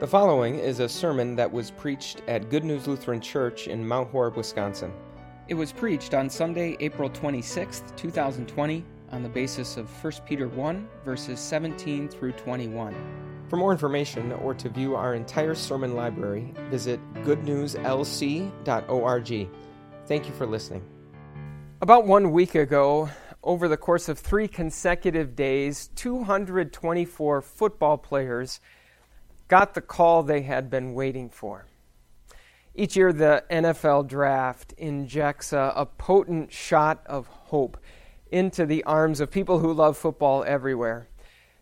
The following is a sermon that was preached at Good News Lutheran Church in Mount Horeb, Wisconsin. It was preached on Sunday, April 26, 2020, on the basis of 1 Peter 1, verses 17 through 21. For more information or to view our entire sermon library, visit goodnewslc.org. Thank you for listening. About one week ago, over the course of three consecutive days, 224 football players got the call they had been waiting for. Each year, the NFL draft injects a, a, potent shot of hope into the arms of people who love football everywhere.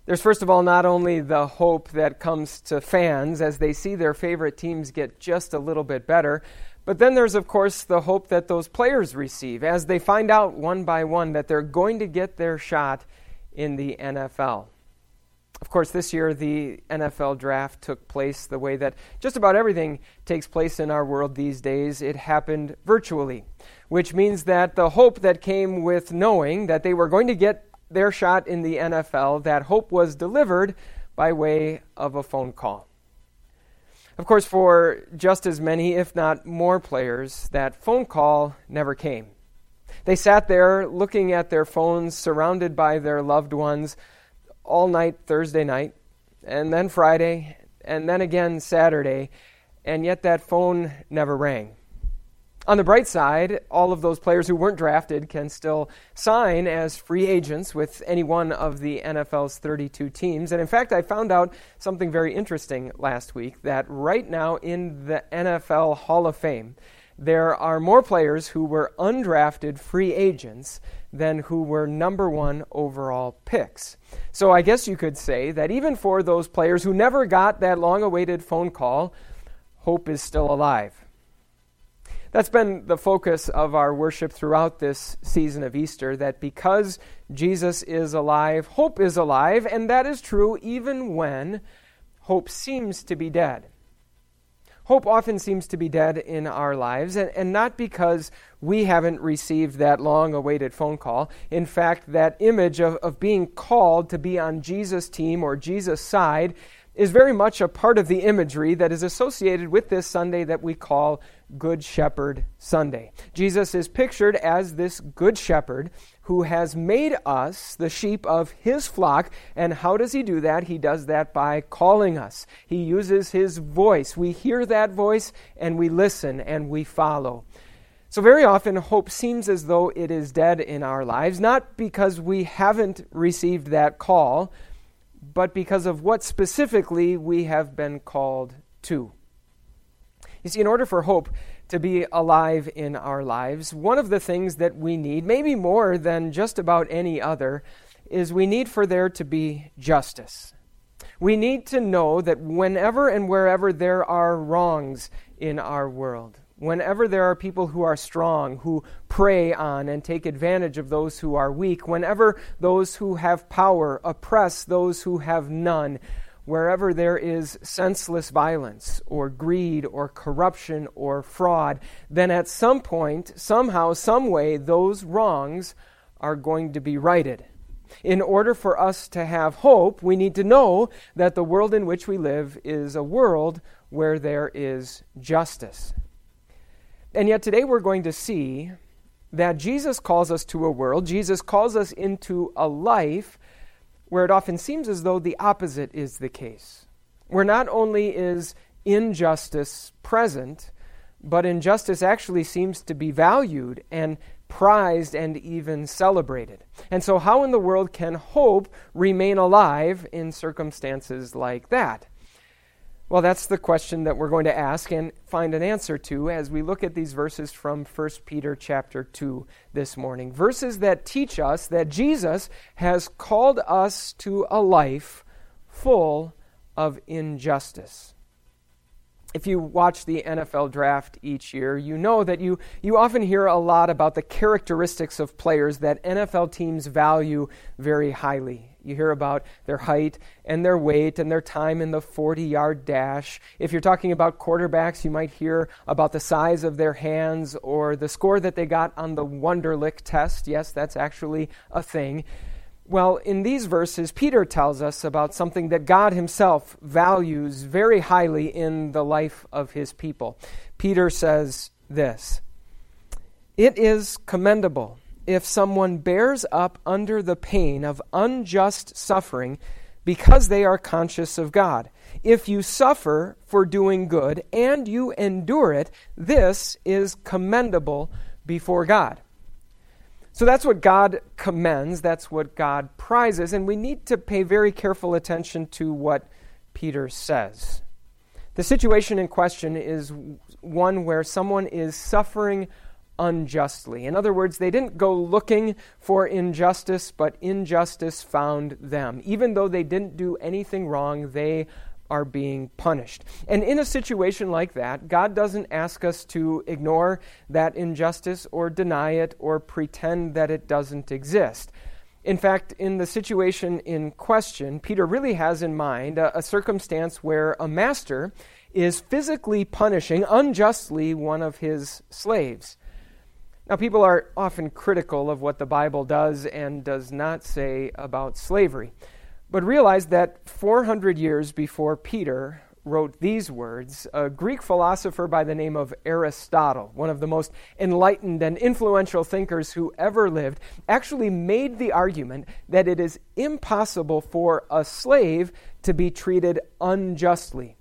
There's, first of all, not only the hope that comes to fans as they see their favorite teams get just a little bit better, but then there's, of course, the hope that those players receive as they find out one by one that they're going to get their shot in the NFL. Of course, this year the NFL draft took place the way that just about everything takes place in our world these days. It happened virtually, which means that the hope that came with knowing that they were going to get their shot in the NFL, that hope was delivered by way of a phone call. Of course, for just as many, if not more players, that phone call never came. They sat there looking at their phones, surrounded by their loved ones all night Thursday night, and then Friday, and then again Saturday, and yet that phone never rang. On the bright side, all of those players who weren't drafted can still sign as free agents with any one of the NFL's 32 teams. And in fact, I found out something very interesting last week that right now in the NFL Hall of Fame, there are more players who were undrafted free agents than who were number one overall picks. So I guess you could say that even for those players who never got that long awaited phone call, hope is still alive. That's been the focus of our worship throughout this season of Easter that because Jesus is alive, hope is alive, and that is true even when hope seems to be dead. Hope often seems to be dead in our lives, and, and not because we haven't received that long awaited phone call. In fact, that image of, of being called to be on Jesus' team or Jesus' side is very much a part of the imagery that is associated with this Sunday that we call Good Shepherd Sunday. Jesus is pictured as this Good Shepherd who has made us the sheep of his flock. And how does he do that? He does that by calling us. He uses his voice. We hear that voice and we listen and we follow. So, very often, hope seems as though it is dead in our lives, not because we haven't received that call, but because of what specifically we have been called to. You see, in order for hope to be alive in our lives, one of the things that we need, maybe more than just about any other, is we need for there to be justice. We need to know that whenever and wherever there are wrongs in our world, whenever there are people who are strong, who prey on and take advantage of those who are weak, whenever those who have power oppress those who have none, wherever there is senseless violence or greed or corruption or fraud, then at some point, somehow, some way, those wrongs are going to be righted. In order for us to have hope, we need to know that the world in which we live is a world where there is justice. And yet today we're going to see that Jesus calls us to a world, Jesus calls us into a life where it often seems as though the opposite is the case. Where not only is injustice present, but injustice actually seems to be valued and prized and even celebrated. And so, how in the world can hope remain alive in circumstances like that? Well, that's the question that we're going to ask and find an answer to as we look at these verses from 1 Peter chapter 2 this morning. Verses that teach us that Jesus has called us to a life full of injustice. If you watch the NFL draft each year, you know that you, you often hear a lot about the characteristics of players that NFL teams value very highly. You hear about their height and their weight and their time in the 40 yard dash. If you're talking about quarterbacks, you might hear about the size of their hands or the score that they got on the Wonderlic test. Yes, that's actually a thing. Well, in these verses, Peter tells us about something that God himself values very highly in the life of his people. Peter says this It is commendable if someone bears up under the pain of unjust suffering because they are conscious of God. If you suffer for doing good and you endure it, this is commendable before God. So that's what God commends, that's what God prizes, and we need to pay very careful attention to what Peter says. The situation in question is one where someone is suffering unjustly. In other words, they didn't go looking for injustice, but injustice found them. Even though they didn't do anything wrong, they are being punished. And in a situation like that, God doesn't ask us to ignore that injustice or deny it or pretend that it doesn't exist. In fact, in the situation in question, Peter really has in mind a, a, circumstance where a master is physically punishing unjustly one of his slaves. Now, people are often critical of what the Bible does and does not say about slavery. But realize that 400 years before Peter wrote these words, a Greek philosopher by the name of Aristotle, one of the most enlightened and influential thinkers who ever lived, actually made the argument that it is impossible for a slave to be treated unjustly.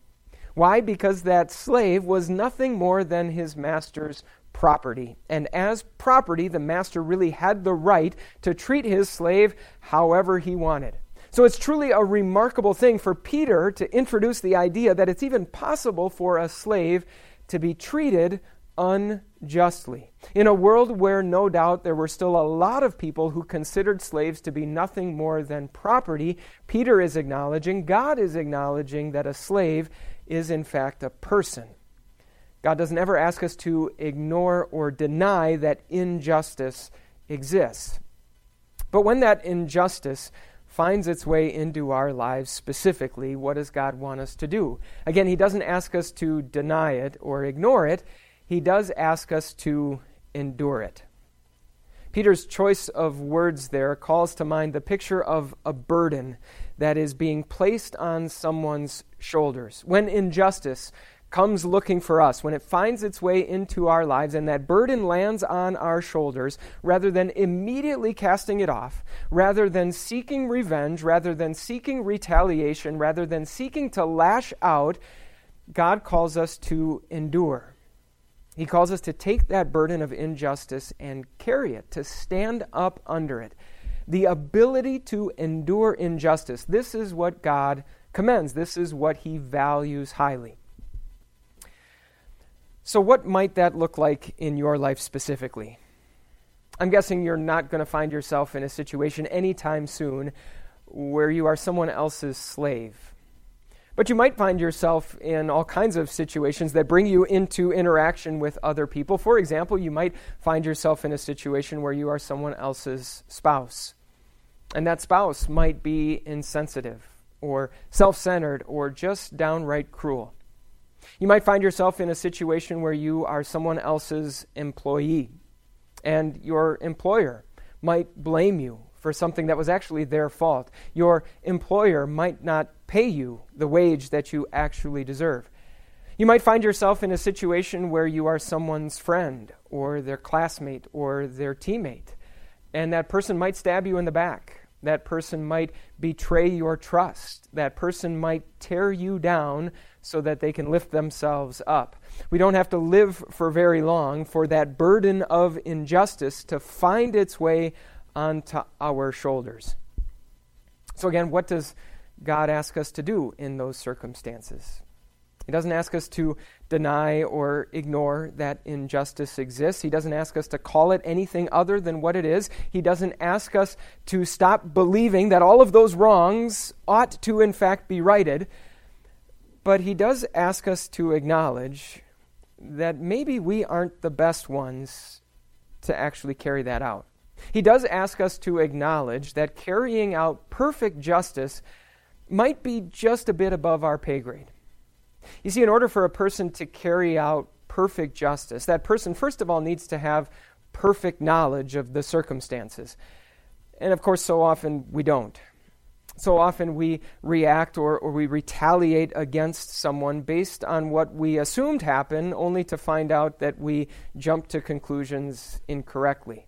Why? Because that slave was nothing more than his master's property. And as property, the master really had the right to treat his slave however he wanted. So it's truly a remarkable thing for Peter to introduce the idea that it's even possible for a slave to be treated unjustly. In a world where no doubt there were still a lot of people who considered slaves to be nothing more than property, Peter is acknowledging, God is acknowledging that a slave is in fact a person. God doesn't ever ask us to ignore or deny that injustice exists. But when that injustice finds its way into our lives specifically, what does God want us to do? Again, He doesn't ask us to deny it or ignore it, He does ask us to endure it. Peter's choice of words there calls to mind the picture of a burden that is being placed on someone's shoulders. When injustice comes looking for us, when it finds its way into our lives and that burden lands on our shoulders, rather than immediately casting it off, rather than seeking revenge, rather than seeking retaliation, rather than seeking to lash out, God calls us to endure. He calls us to take that burden of injustice and carry it, to stand up under it. The ability to endure injustice, this is what God commends. This is what He values highly. So, what might that look like in your life specifically? I'm guessing you're not going to find yourself in a situation anytime soon where you are someone else's slave. But you might find yourself in all kinds of situations that bring you into interaction with other people. For example, you might find yourself in a situation where you are someone else's spouse. And that spouse might be insensitive or self centered or just downright cruel. You might find yourself in a situation where you are someone else's employee, and your employer might blame you for something that was actually their fault. Your employer might not pay you the wage that you actually deserve. You might find yourself in a situation where you are someone's friend, or their classmate, or their teammate, and that person might stab you in the back. That person might betray your trust. That person might tear you down so that they can lift themselves up. We don't have to live for very long for that burden of injustice to find its way onto our shoulders. So, again, what does God ask us to do in those circumstances? He doesn't ask us to deny or ignore that injustice exists. He doesn't ask us to call it anything other than what it is. He doesn't ask us to stop believing that all of those wrongs ought to, in fact, be righted. But he does ask us to acknowledge that maybe we aren't the best ones to actually carry that out. He does ask us to acknowledge that carrying out perfect justice might be just a bit above our pay grade. You see, in order for a person to carry out perfect justice, that person, first of all, needs to have perfect knowledge of the circumstances. And of course, so often we don't. So often we react or, or we retaliate against someone based on what we assumed happened, only to find out that we jumped to conclusions incorrectly.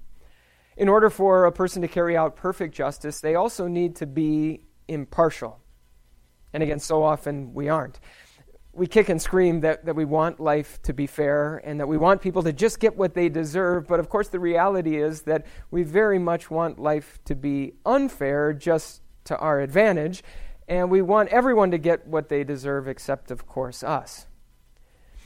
In order for a person to carry out perfect justice, they also need to be impartial. And again, so often we aren't. We kick and scream that, that we want life to be fair and that we want people to just get what they deserve, but of course, the reality is that we very much want life to be unfair just to our advantage, and we want everyone to get what they deserve except, of course, us.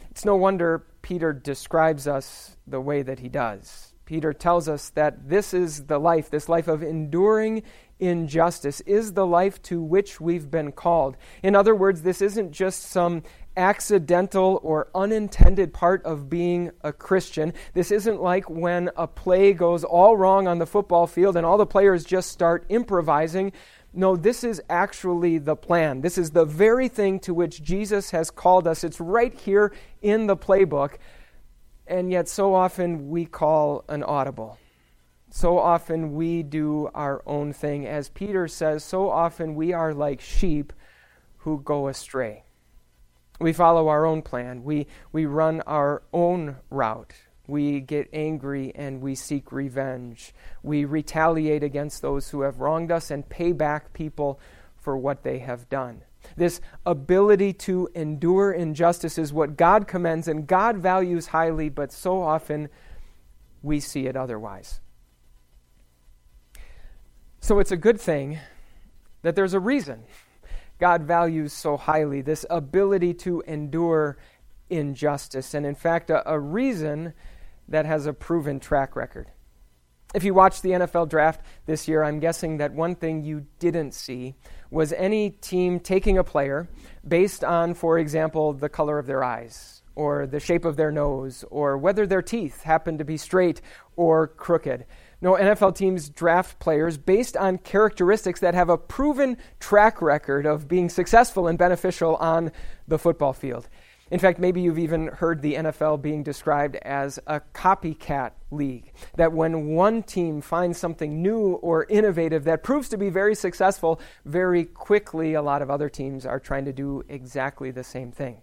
It's no wonder Peter describes us the way that he does. Peter tells us that this is the life, this life of enduring injustice, is the life to which we've been called. In other words, this isn't just some accidental or unintended part of being a Christian. This isn't like when a play goes all wrong on the football field and all the players just start improvising. No, this is actually the plan. This is the very thing to which Jesus has called us. It's right here in the playbook. And yet, so often we call an audible. So often we do our own thing. As Peter says, so often we are like sheep who go astray. We follow our own plan, we, we run our own route we get angry and we seek revenge. We retaliate against those who have wronged us and pay back people for what they have done. This ability to endure injustice is what God commends and God values highly, but so often we see it otherwise. So it's a good thing that there's a reason God values so highly this ability to endure injustice, and in fact, a, a reason that has a proven track record. If you watched the NFL draft this year, I'm guessing that one thing you didn't see was any team taking a player based on, for example, the color of their eyes, or the shape of their nose, or whether their teeth happen to be straight or crooked. No, NFL teams draft players based on characteristics that have a proven track record of being successful and beneficial on the football field. In fact, maybe you've even heard the NFL being described as a copycat league. That when one team finds something new or innovative that proves to be very successful, very quickly a lot of other teams are trying to do exactly the same thing.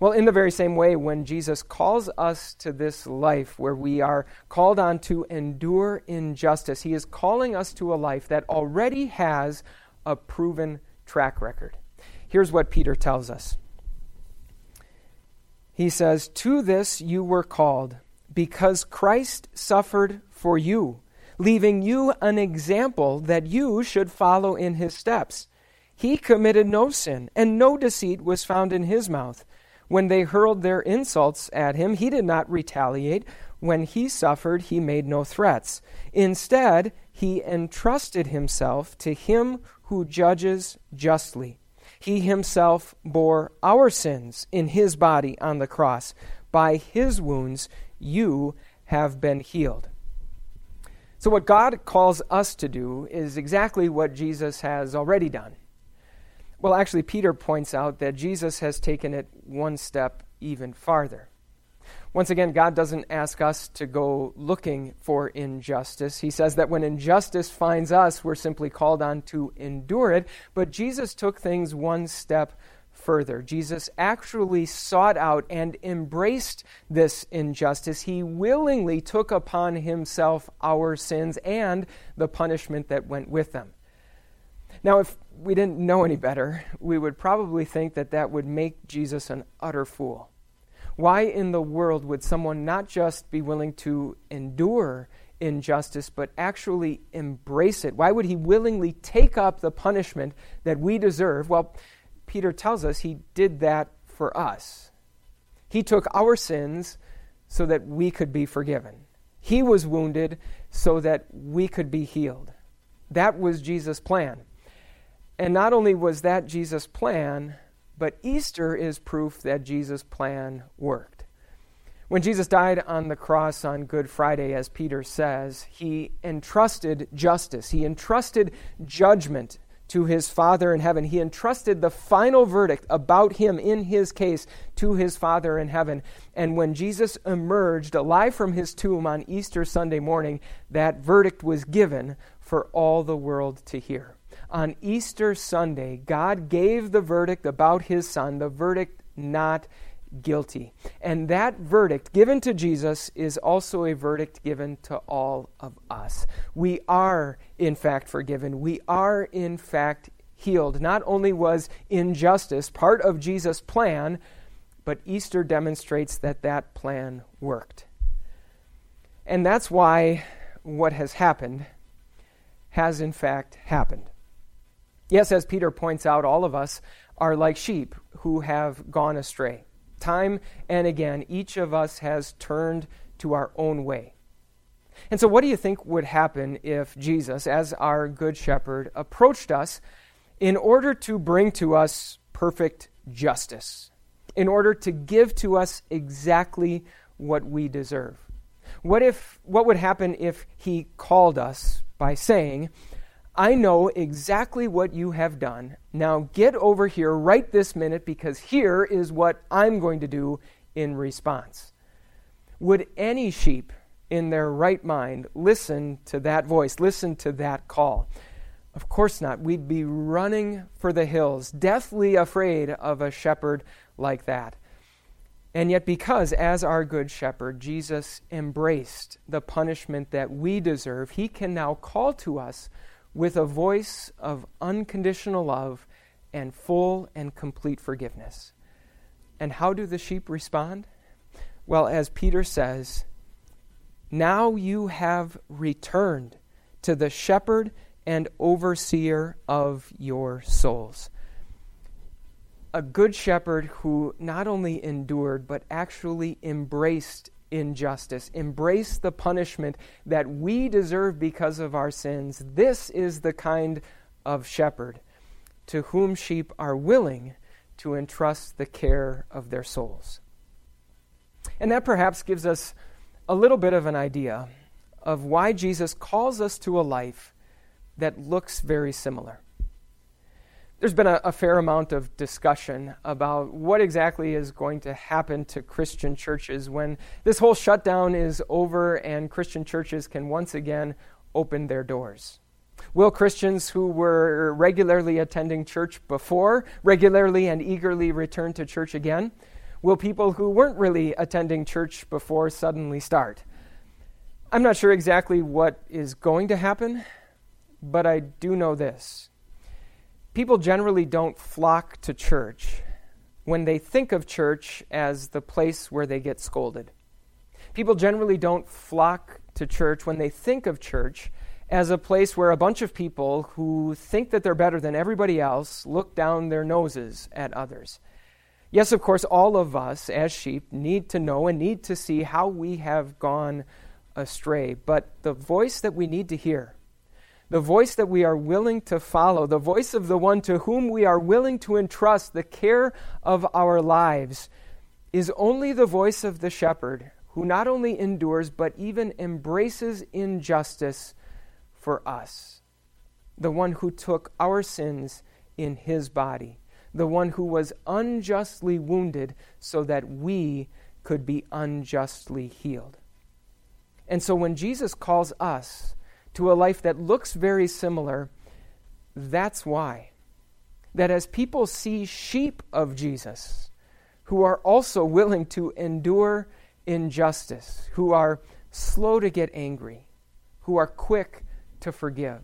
Well, in the very same way, when Jesus calls us to this life where we are called on to endure injustice, he is calling us to a life that already has a proven track record. Here's what Peter tells us he says, To this you were called, because Christ suffered for you, leaving you an example that you should follow in his steps. He committed no sin, and no deceit was found in his mouth. When they hurled their insults at him, he did not retaliate. When he suffered, he made no threats. Instead, he entrusted himself to him who judges justly. He himself bore our sins in his body on the cross. By his wounds, you have been healed. So, what God calls us to do is exactly what Jesus has already done. Well, actually, Peter points out that Jesus has taken it one step even farther. Once again, God doesn't ask us to go looking for injustice. He says that when injustice finds us, we're simply called on to endure it. But Jesus took things one step further. Jesus actually sought out and embraced this injustice. He willingly took upon himself our sins and the punishment that went with them. Now, if we didn't know any better, we would probably think that that would make Jesus an utter fool. Why in the world would someone not just be willing to endure injustice, but actually embrace it? Why would he willingly take up the punishment that we deserve? Well, Peter tells us he did that for us. He took our sins so that we could be forgiven. He was wounded so that we could be healed. That was Jesus' plan. And not only was that Jesus' plan, but Easter is proof that Jesus' plan worked. When Jesus died on the cross on Good Friday, as Peter says, he entrusted justice, he entrusted judgment to his Father in heaven. He entrusted the final verdict about him in his case to his Father in heaven. And when Jesus emerged alive from his tomb on Easter Sunday morning, that verdict was given for all the world to hear. On Easter Sunday, God gave the verdict about his Son, the verdict not guilty. And that verdict given to Jesus is also a verdict given to all of us. We are, in fact, forgiven. We are, in fact, healed. Not only was injustice part of Jesus' plan, but Easter demonstrates that that plan worked. And that's why what has happened has, in fact, happened. Yes, as Peter points out, all of us are like sheep who have gone astray. Time and again, each of us has turned to our own way. And so, what do you think would happen if Jesus, as our good shepherd, approached us in order to bring to us perfect justice, in order to give to us exactly what we deserve? What, if, what would happen if he called us by saying, I know exactly what you have done. Now get over here right this minute because here is what I'm going to do in response. Would any sheep in their right mind listen to that voice, listen to that call? Of course not. We'd be running for the hills, deathly afraid of a shepherd like that. And yet, because as our good shepherd, Jesus embraced the punishment that we deserve, he can now call to us with a voice of unconditional love and full and complete forgiveness. And how do the sheep respond? Well, as Peter says, now you have returned to the shepherd and overseer of your souls. A good shepherd who not only endured, but actually embraced injustice, embrace the punishment that we deserve because of our sins. This is the kind of shepherd to whom sheep are willing to entrust the care of their souls. And that perhaps gives us a little bit of an idea of why Jesus calls us to a life that looks very similar there's been a, a, fair amount of discussion about what exactly is going to happen to Christian churches when this whole shutdown is over and Christian churches can once again open their doors. Will Christians who were regularly attending church before regularly and eagerly return to church again? Will people who weren't really attending church before suddenly start? I'm not sure exactly what is going to happen, but I do know this people generally don't flock to church when they think of church as the place where they get scolded. People generally don't flock to church when they think of church as a place where a bunch of people who think that they're better than everybody else look down their noses at others. Yes, of course, all of us as sheep need to know and need to see how we have gone astray, but the voice that we need to hear the voice that we are willing to follow, the voice of the one to whom we are willing to entrust the care of our lives, is only the voice of the shepherd who not only endures but even embraces injustice for us. The one who took our sins in his body, the one who was unjustly wounded so that we could be unjustly healed. And so when Jesus calls us, to a life that looks very similar, that's why. That as people see sheep of Jesus who are also willing to endure injustice, who are slow to get angry, who are quick to forgive,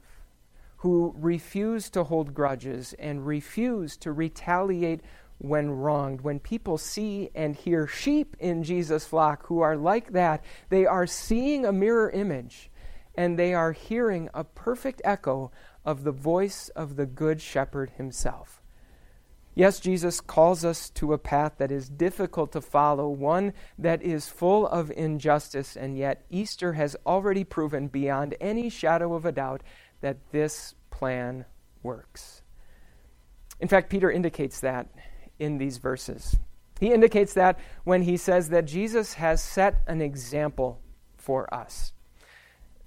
who refuse to hold grudges and refuse to retaliate when wronged. When people see and hear sheep in Jesus' flock who are like that, they are seeing a mirror image and they are hearing a perfect echo of the voice of the Good Shepherd himself. Yes, Jesus calls us to a path that is difficult to follow, one that is full of injustice, and yet Easter has already proven beyond any shadow of a doubt that this plan works. In fact, Peter indicates that in these verses. He indicates that when he says that Jesus has set an example for us.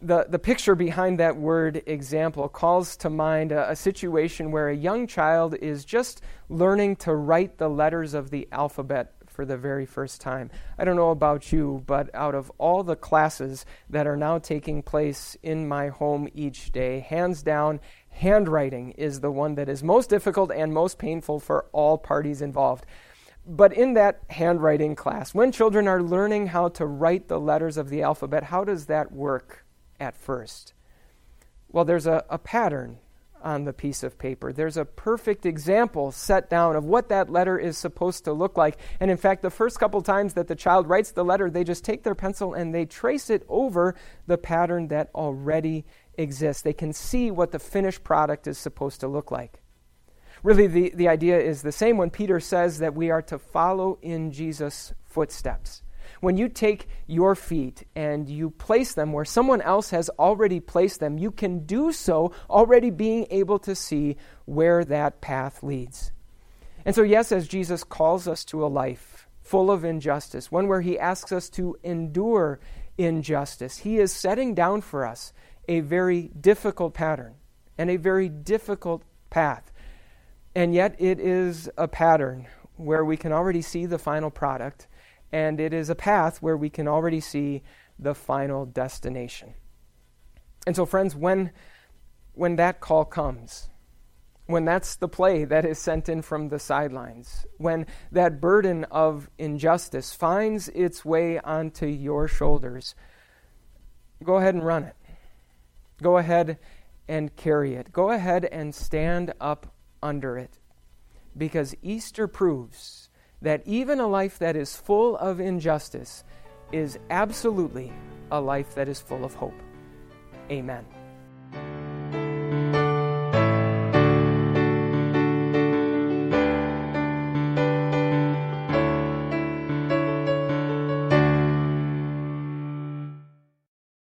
The, the picture behind that word example calls to mind a, a, situation where a young child is just learning to write the letters of the alphabet for the very first time. I don't know about you, but out of all the classes that are now taking place in my home each day, hands down, handwriting is the one that is most difficult and most painful for all parties involved. But in that handwriting class, when children are learning how to write the letters of the alphabet, how does that work? At first? Well, there's a, a pattern on the piece of paper. There's a perfect example set down of what that letter is supposed to look like. And in fact, the first couple times that the child writes the letter, they just take their pencil and they trace it over the pattern that already exists. They can see what the finished product is supposed to look like. Really, the, the idea is the same when Peter says that we are to follow in Jesus' footsteps. When you take your feet and you place them where someone else has already placed them, you can do so already being able to see where that path leads. And so, yes, as Jesus calls us to a life full of injustice, one where he asks us to endure injustice, he is setting down for us a very difficult pattern and a very difficult path. And yet, it is a pattern where we can already see the final product and it is a path where we can already see the final destination. And so, friends, when, when that call comes, when that's the play that is sent in from the sidelines, when that burden of injustice finds its way onto your shoulders, go ahead and run it. Go ahead and carry it. Go ahead and stand up under it. Because Easter proves that even a life that is full of injustice is absolutely a life that is full of hope. Amen.